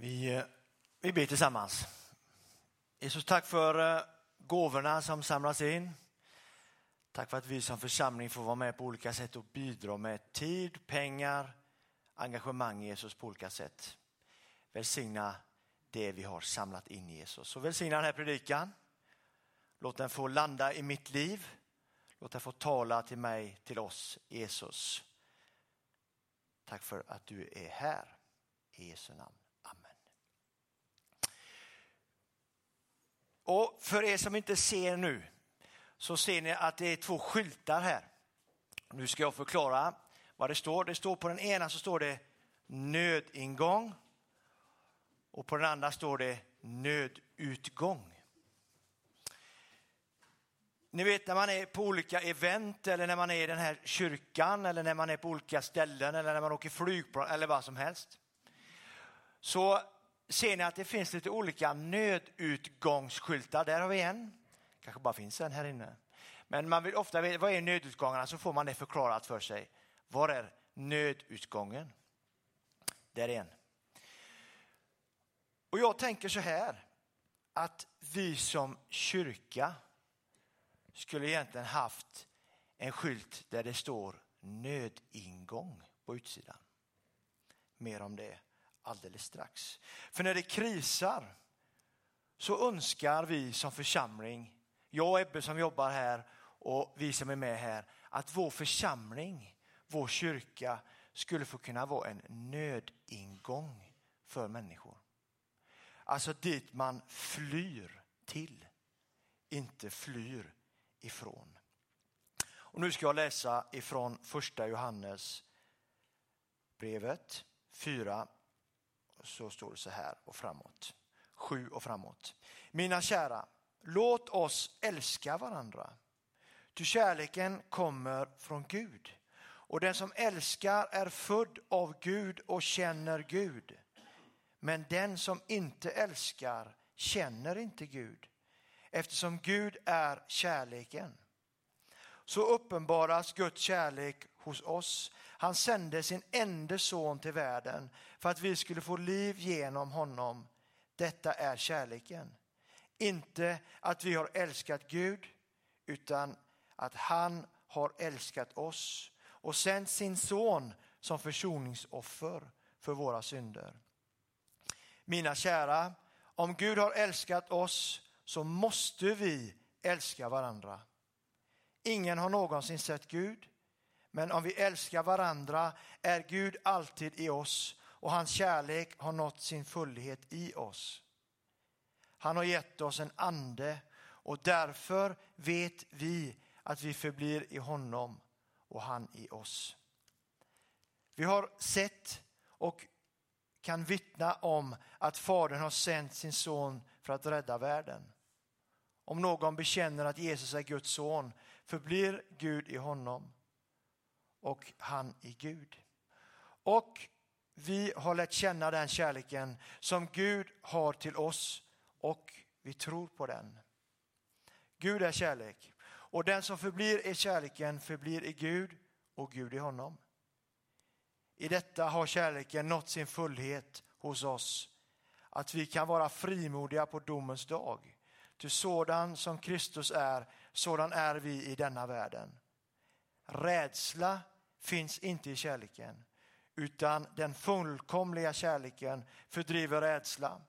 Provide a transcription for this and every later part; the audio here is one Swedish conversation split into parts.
Vi, eh, vi ber tillsammans. Jesus, tack för eh, gåvorna som samlas in. Tack för att vi som församling får vara med på olika sätt och bidra med tid, pengar, engagemang i Jesus på olika sätt. Välsigna det vi har samlat in i Jesus. Så välsigna den här predikan. Låt den få landa i mitt liv. Låt den få tala till mig, till oss, Jesus. Tack för att du är här. I Jesu namn. Och för er som inte ser nu så ser ni att det är två skyltar här. Nu ska jag förklara vad det står. Det står på den ena så står det nödingång och på den andra står det nödutgång. Ni vet när man är på olika event eller när man är i den här kyrkan eller när man är på olika ställen eller när man åker flygplan eller vad som helst. Så ser ni att det finns lite olika nödutgångsskyltar. Där har vi en. kanske bara finns en här inne. Men man vill ofta veta vad är nödutgångarna så får man det förklarat för sig. Var är nödutgången? Där är en. Och jag tänker så här att vi som kyrka skulle egentligen haft en skylt där det står nödingång på utsidan. Mer om det alldeles strax. För när det krisar så önskar vi som församling, jag och Ebbe som jobbar här och vi som är med här, att vår församling, vår kyrka skulle få kunna vara en nödingång för människor. Alltså dit man flyr till, inte flyr ifrån. Och nu ska jag läsa ifrån första Johannes brevet 4, så står det så här och framåt. Sju och framåt. Mina kära, låt oss älska varandra. Ty kärleken kommer från Gud. Och den som älskar är född av Gud och känner Gud. Men den som inte älskar känner inte Gud eftersom Gud är kärleken. Så uppenbaras Guds kärlek hos oss han sände sin enda son till världen för att vi skulle få liv genom honom. Detta är kärleken. Inte att vi har älskat Gud utan att han har älskat oss och sänt sin son som försoningsoffer för våra synder. Mina kära, om Gud har älskat oss så måste vi älska varandra. Ingen har någonsin sett Gud. Men om vi älskar varandra är Gud alltid i oss och hans kärlek har nått sin fullhet i oss. Han har gett oss en ande och därför vet vi att vi förblir i honom och han i oss. Vi har sett och kan vittna om att Fadern har sänt sin son för att rädda världen. Om någon bekänner att Jesus är Guds son förblir Gud i honom och han i Gud. Och vi har lärt känna den kärleken som Gud har till oss och vi tror på den. Gud är kärlek och den som förblir i kärleken förblir i Gud och Gud i honom. I detta har kärleken nått sin fullhet hos oss, att vi kan vara frimodiga på domens dag. Ty sådan som Kristus är, sådan är vi i denna världen. Rädsla finns inte i kärleken, utan den fullkomliga kärleken fördriver rädsla.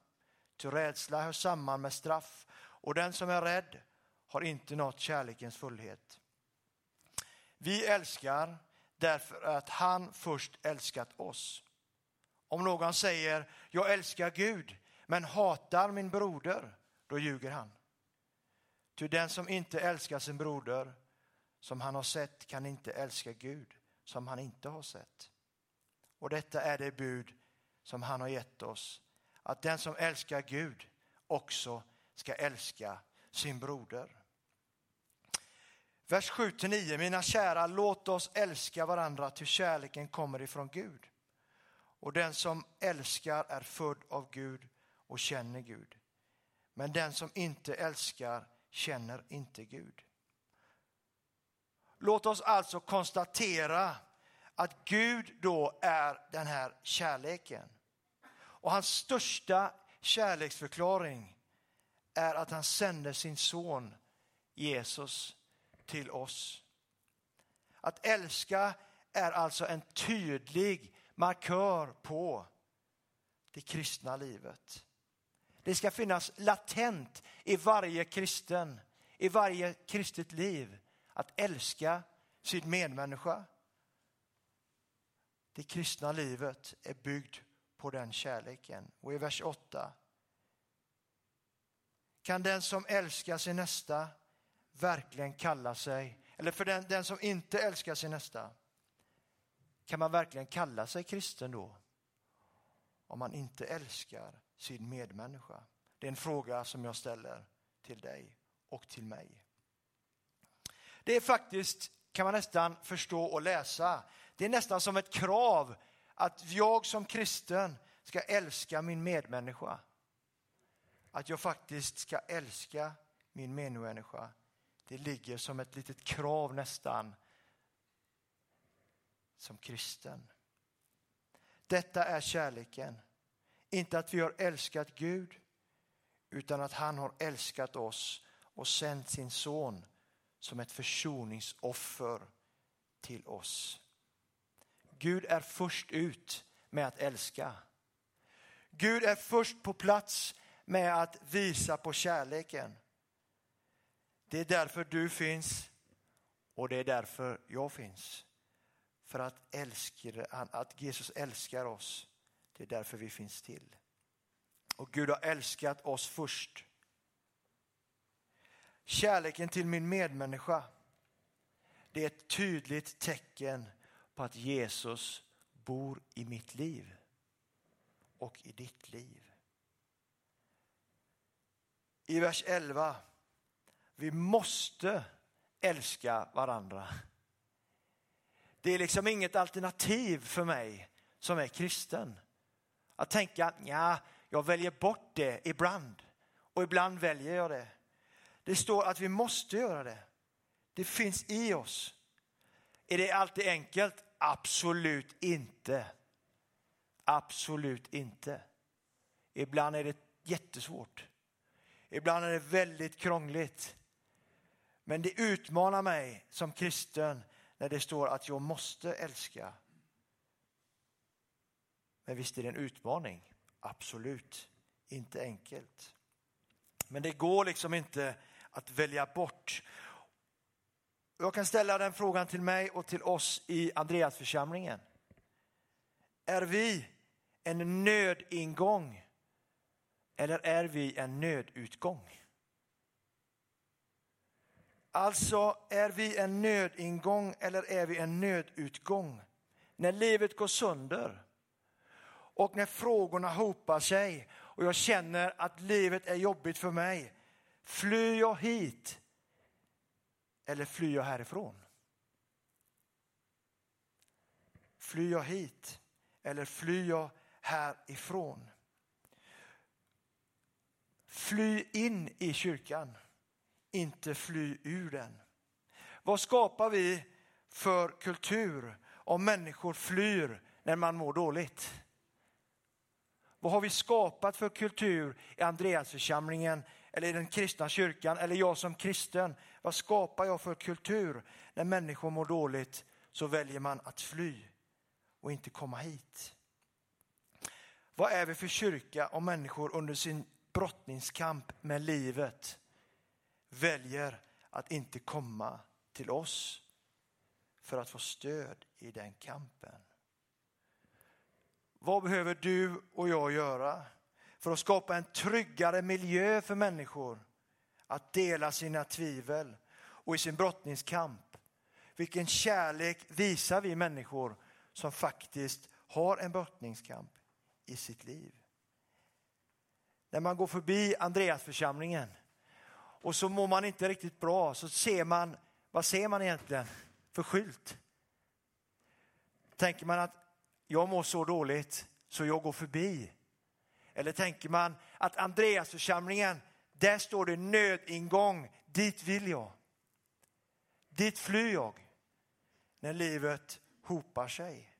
Ty rädsla hör samman med straff och den som är rädd har inte nått kärlekens fullhet. Vi älskar därför att han först älskat oss. Om någon säger jag älskar Gud men hatar min broder, då ljuger han. Ty den som inte älskar sin broder som han har sett kan inte älska Gud som han inte har sett. Och detta är det bud som han har gett oss, att den som älskar Gud också ska älska sin broder. Vers 7-9, mina kära, låt oss älska varandra till kärleken kommer ifrån Gud. Och den som älskar är född av Gud och känner Gud. Men den som inte älskar känner inte Gud. Låt oss alltså konstatera att Gud då är den här kärleken. Och hans största kärleksförklaring är att han sände sin son Jesus till oss. Att älska är alltså en tydlig markör på det kristna livet. Det ska finnas latent i varje kristen, i varje kristet liv, att älska sin medmänniska. Det kristna livet är byggt på den kärleken. Och i vers 8. Kan den som älskar sin nästa verkligen kalla sig, eller för den, den som inte älskar sin nästa, kan man verkligen kalla sig kristen då? Om man inte älskar sin medmänniska? Det är en fråga som jag ställer till dig och till mig. Det är faktiskt, kan man nästan förstå och läsa, det är nästan som ett krav att jag som kristen ska älska min medmänniska. Att jag faktiskt ska älska min medmänniska. Det ligger som ett litet krav nästan som kristen. Detta är kärleken. Inte att vi har älskat Gud utan att han har älskat oss och sänt sin son som ett försoningsoffer till oss. Gud är först ut med att älska. Gud är först på plats med att visa på kärleken. Det är därför du finns och det är därför jag finns. För att, älskar, att Jesus älskar oss. Det är därför vi finns till. Och Gud har älskat oss först. Kärleken till min medmänniska, det är ett tydligt tecken på att Jesus bor i mitt liv och i ditt liv. I vers 11, vi måste älska varandra. Det är liksom inget alternativ för mig som är kristen. Att tänka, ja, jag väljer bort det ibland och ibland väljer jag det. Det står att vi måste göra det. Det finns i oss. Är det alltid enkelt? Absolut inte. Absolut inte. Ibland är det jättesvårt. Ibland är det väldigt krångligt. Men det utmanar mig som kristen när det står att jag måste älska. Men visst är det en utmaning? Absolut. Inte enkelt. Men det går liksom inte att välja bort. Jag kan ställa den frågan till mig och till oss i Andreasförsamlingen. Är vi en nödingång eller är vi en nödutgång? Alltså, är vi en nödingång eller är vi en nödutgång? När livet går sönder och när frågorna hopar sig och jag känner att livet är jobbigt för mig. Flyr jag hit eller flyr jag härifrån? Flyr jag hit eller flyr jag härifrån? Fly in i kyrkan, inte fly ur den. Vad skapar vi för kultur om människor flyr när man mår dåligt? Vad har vi skapat för kultur i Andreasförsamlingen eller i den kristna kyrkan eller jag som kristen? Vad skapar jag för kultur? När människor mår dåligt så väljer man att fly och inte komma hit. Vad är vi för kyrka om människor under sin brottningskamp med livet väljer att inte komma till oss för att få stöd i den kampen? Vad behöver du och jag göra för att skapa en tryggare miljö för människor att dela sina tvivel och i sin brottningskamp? Vilken kärlek visar vi människor som faktiskt har en brottningskamp i sitt liv? När man går förbi Andreasförsamlingen och så mår man inte riktigt bra så ser man, vad ser man egentligen för skylt? Tänker man att jag mår så dåligt så jag går förbi. Eller tänker man att Andreasförsamlingen, där står det nödingång, dit vill jag. Dit flyr jag när livet hopar sig.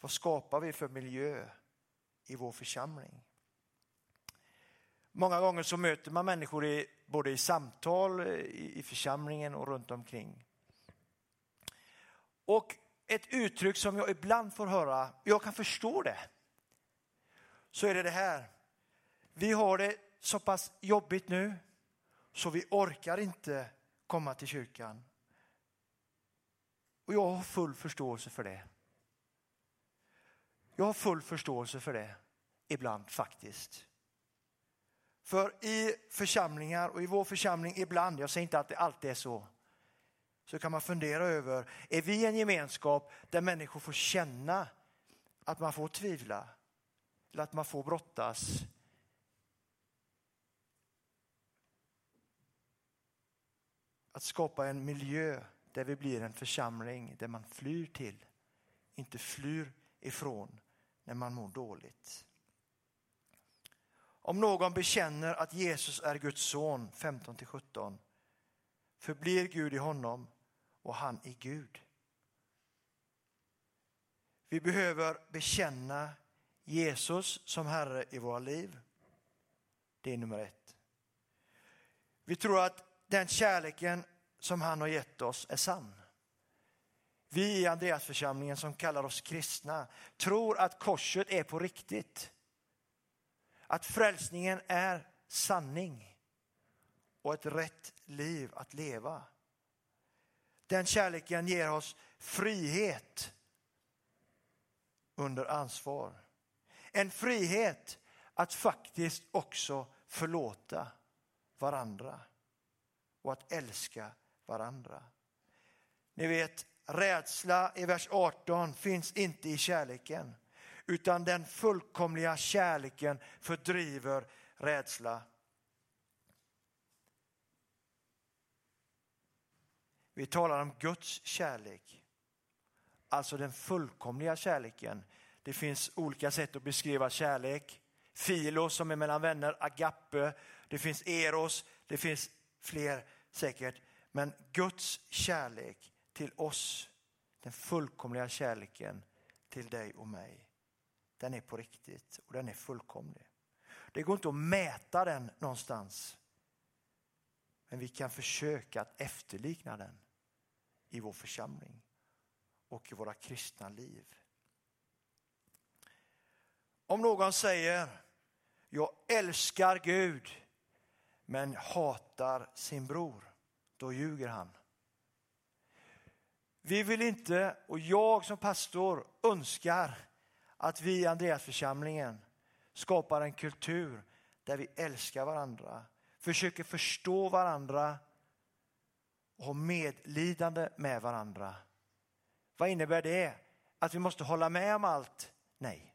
Vad skapar vi för miljö i vår församling. Många gånger så möter man människor i, både i samtal eh, i, i församlingen och runt omkring. Och ett uttryck som jag ibland får höra, jag kan förstå det, så är det det här. Vi har det så pass jobbigt nu så vi orkar inte komma till kyrkan. Och jag har full förståelse för det. Jag har full förståelse för det ibland faktiskt. För i församlingar och i vår församling ibland, jag säger inte att det alltid är så, så kan man fundera över, är vi en gemenskap där människor får känna att man får tvivla eller att man får brottas att skapa en miljö där vi blir en församling där man flyr till, inte flyr ifrån när man mår dåligt. Om någon bekänner att Jesus är Guds son, 15-17, förblir Gud i honom och han i Gud. Vi behöver bekänna Jesus som Herre i våra liv. Det är nummer ett. Vi tror att den kärleken som han har gett oss är sann. Vi i Andreasförsamlingen som kallar oss kristna tror att korset är på riktigt. Att frälsningen är sanning och ett rätt liv att leva. Den kärleken ger oss frihet under ansvar. En frihet att faktiskt också förlåta varandra och att älska varandra. Ni vet, rädsla i vers 18 finns inte i kärleken utan den fullkomliga kärleken fördriver rädsla. Vi talar om Guds kärlek, alltså den fullkomliga kärleken. Det finns olika sätt att beskriva kärlek. Filos som är mellan vänner, agape, det finns eros, det finns fler säkert. Men Guds kärlek till oss, den fullkomliga kärleken till dig och mig, den är på riktigt och den är fullkomlig. Det går inte att mäta den någonstans. Men vi kan försöka att efterlikna den i vår församling och i våra kristna liv. Om någon säger jag älskar Gud men hatar sin bror, då ljuger han. Vi vill inte, och jag som pastor önskar att vi i Andreasförsamlingen skapar en kultur där vi älskar varandra, försöker förstå varandra och ha medlidande med varandra. Vad innebär det? Att vi måste hålla med om allt? Nej.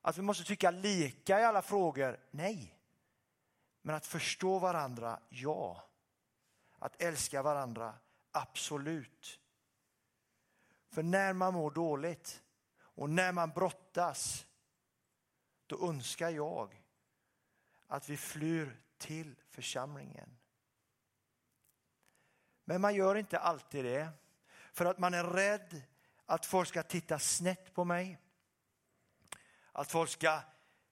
Att vi måste tycka lika i alla frågor? Nej. Men att förstå varandra? Ja. Att älska varandra? Absolut. För när man mår dåligt och när man brottas, då önskar jag att vi flyr till församlingen. Men man gör inte alltid det. För att man är rädd att folk ska titta snett på mig. Att folk ska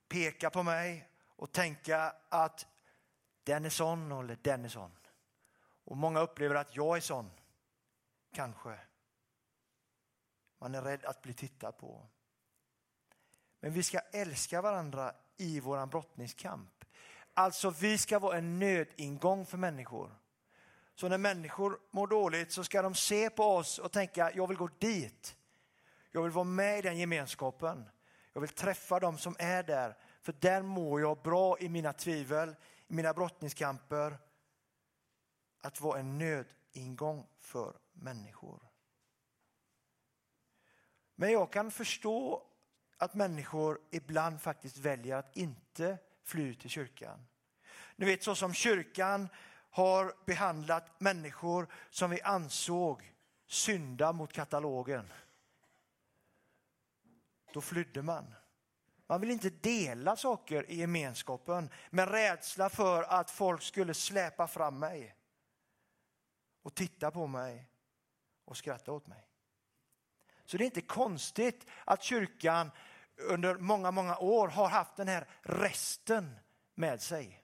peka på mig och tänka att den är sån eller den är sån. Och många upplever att jag är sån. Kanske. Man är rädd att bli tittad på. Men vi ska älska varandra i vår brottningskamp. Alltså vi ska vara en nödingång för människor. Så när människor mår dåligt så ska de se på oss och tänka, jag vill gå dit. Jag vill vara med i den gemenskapen. Jag vill träffa dem som är där. För där mår jag bra i mina tvivel, i mina brottningskamper. Att vara en nödingång för människor. Men jag kan förstå att människor ibland faktiskt väljer att inte fly till kyrkan. Ni vet så som kyrkan har behandlat människor som vi ansåg synda mot katalogen. Då flydde man. Man vill inte dela saker i gemenskapen med rädsla för att folk skulle släpa fram mig och titta på mig och skratta åt mig. Så det är inte konstigt att kyrkan under många, många år har haft den här resten med sig.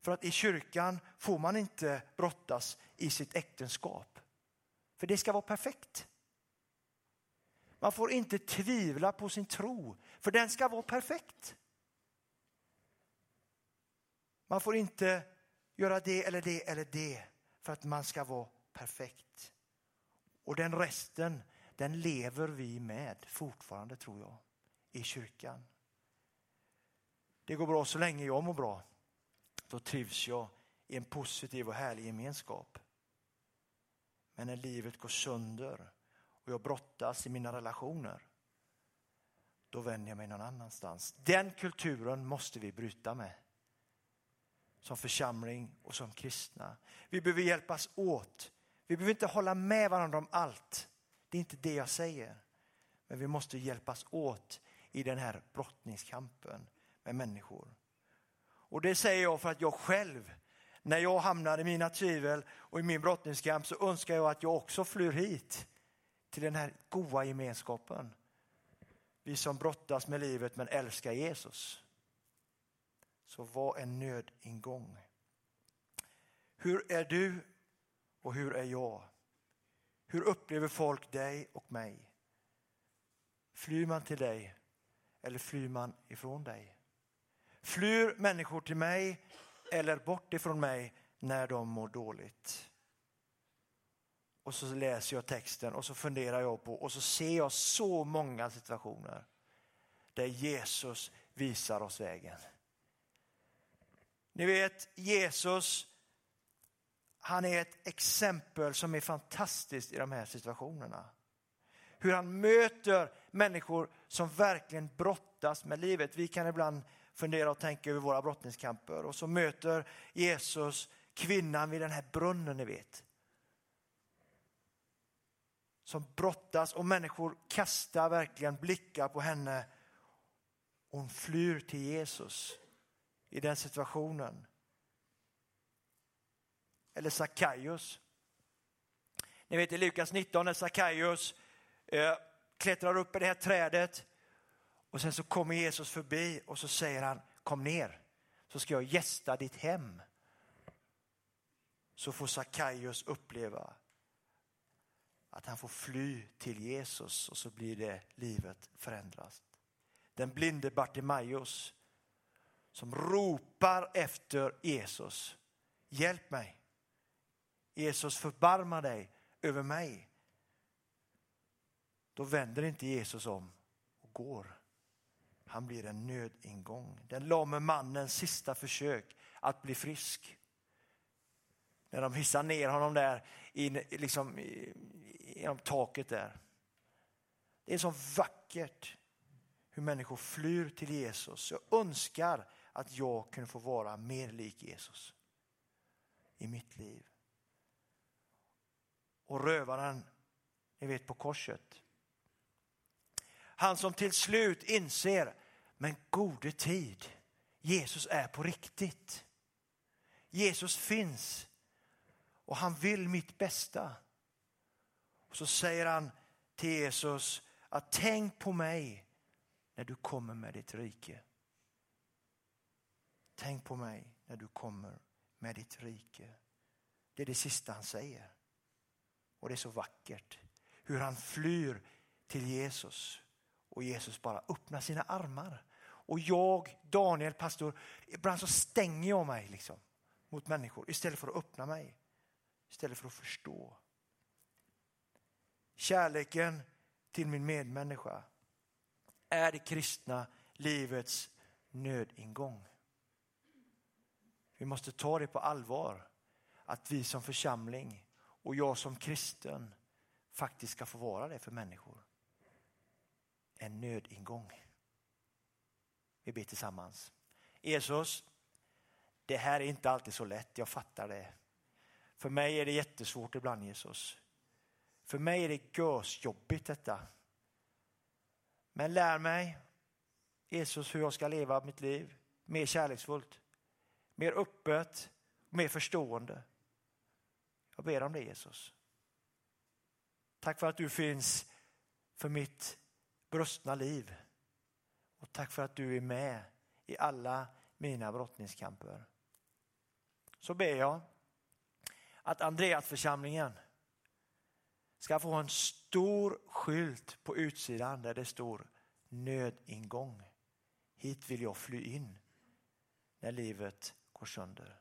För att i kyrkan får man inte brottas i sitt äktenskap. För det ska vara perfekt. Man får inte tvivla på sin tro, för den ska vara perfekt. Man får inte göra det eller det eller det för att man ska vara perfekt. Och den resten, den lever vi med fortfarande tror jag, i kyrkan. Det går bra så länge jag mår bra. Då trivs jag i en positiv och härlig gemenskap. Men när livet går sönder och jag brottas i mina relationer, då vänder jag mig någon annanstans. Den kulturen måste vi bryta med. Som församling och som kristna. Vi behöver hjälpas åt. Vi behöver inte hålla med varandra om allt. Det är inte det jag säger. Men vi måste hjälpas åt i den här brottningskampen med människor. Och det säger jag för att jag själv, när jag hamnar i mina tvivel och i min brottningskamp så önskar jag att jag också flyr hit till den här goda gemenskapen. Vi som brottas med livet men älskar Jesus. Så var en nödingång. Hur är du och hur är jag? Hur upplever folk dig och mig? Flyr man till dig eller flyr man ifrån dig? Flyr människor till mig eller bort ifrån mig när de mår dåligt? Och så läser jag texten och så funderar jag på och så ser jag så många situationer där Jesus visar oss vägen. Ni vet Jesus, han är ett exempel som är fantastiskt i de här situationerna. Hur han möter människor som verkligen brottas med livet. Vi kan ibland fundera och tänka över våra brottningskamper och så möter Jesus kvinnan vid den här brunnen ni vet som brottas och människor kastar verkligen blickar på henne. Hon flyr till Jesus i den situationen. Eller Sackaios. Ni vet i Lukas 19 när Sackaios eh, klättrar upp i det här trädet och sen så kommer Jesus förbi och så säger han kom ner så ska jag gästa ditt hem. Så får Sackaios uppleva att han får fly till Jesus och så blir det livet förändrat. Den blinde Bartimaeus som ropar efter Jesus. Hjälp mig. Jesus förbarma dig över mig. Då vänder inte Jesus om och går. Han blir en nödingång. Den lame mannens sista försök att bli frisk. När de hissar ner honom där in, liksom, genom taket där. Det är så vackert hur människor flyr till Jesus. Jag önskar att jag kunde få vara mer lik Jesus i mitt liv. Och rövaren, ni vet på korset. Han som till slut inser, men gode tid, Jesus är på riktigt. Jesus finns och han vill mitt bästa. Och så säger han till Jesus att tänk på mig när du kommer med ditt rike. Tänk på mig när du kommer med ditt rike. Det är det sista han säger. Och det är så vackert hur han flyr till Jesus och Jesus bara öppnar sina armar. Och jag, Daniel, pastor, ibland så stänger jag mig liksom mot människor istället för att öppna mig. Istället för att förstå. Kärleken till min medmänniska är det kristna livets nödingång. Vi måste ta det på allvar att vi som församling och jag som kristen faktiskt ska få vara det för människor. En nödingång. Vi ber tillsammans. Jesus, det här är inte alltid så lätt, jag fattar det. För mig är det jättesvårt ibland Jesus. För mig är det görsjobbigt detta. Men lär mig, Jesus, hur jag ska leva mitt liv mer kärleksfullt, mer öppet, mer förstående. Jag ber om det Jesus. Tack för att du finns för mitt brustna liv. Och tack för att du är med i alla mina brottningskamper. Så ber jag att Andreasförsamlingen ska få en stor skylt på utsidan där det står nödingång. Hit vill jag fly in när livet går sönder.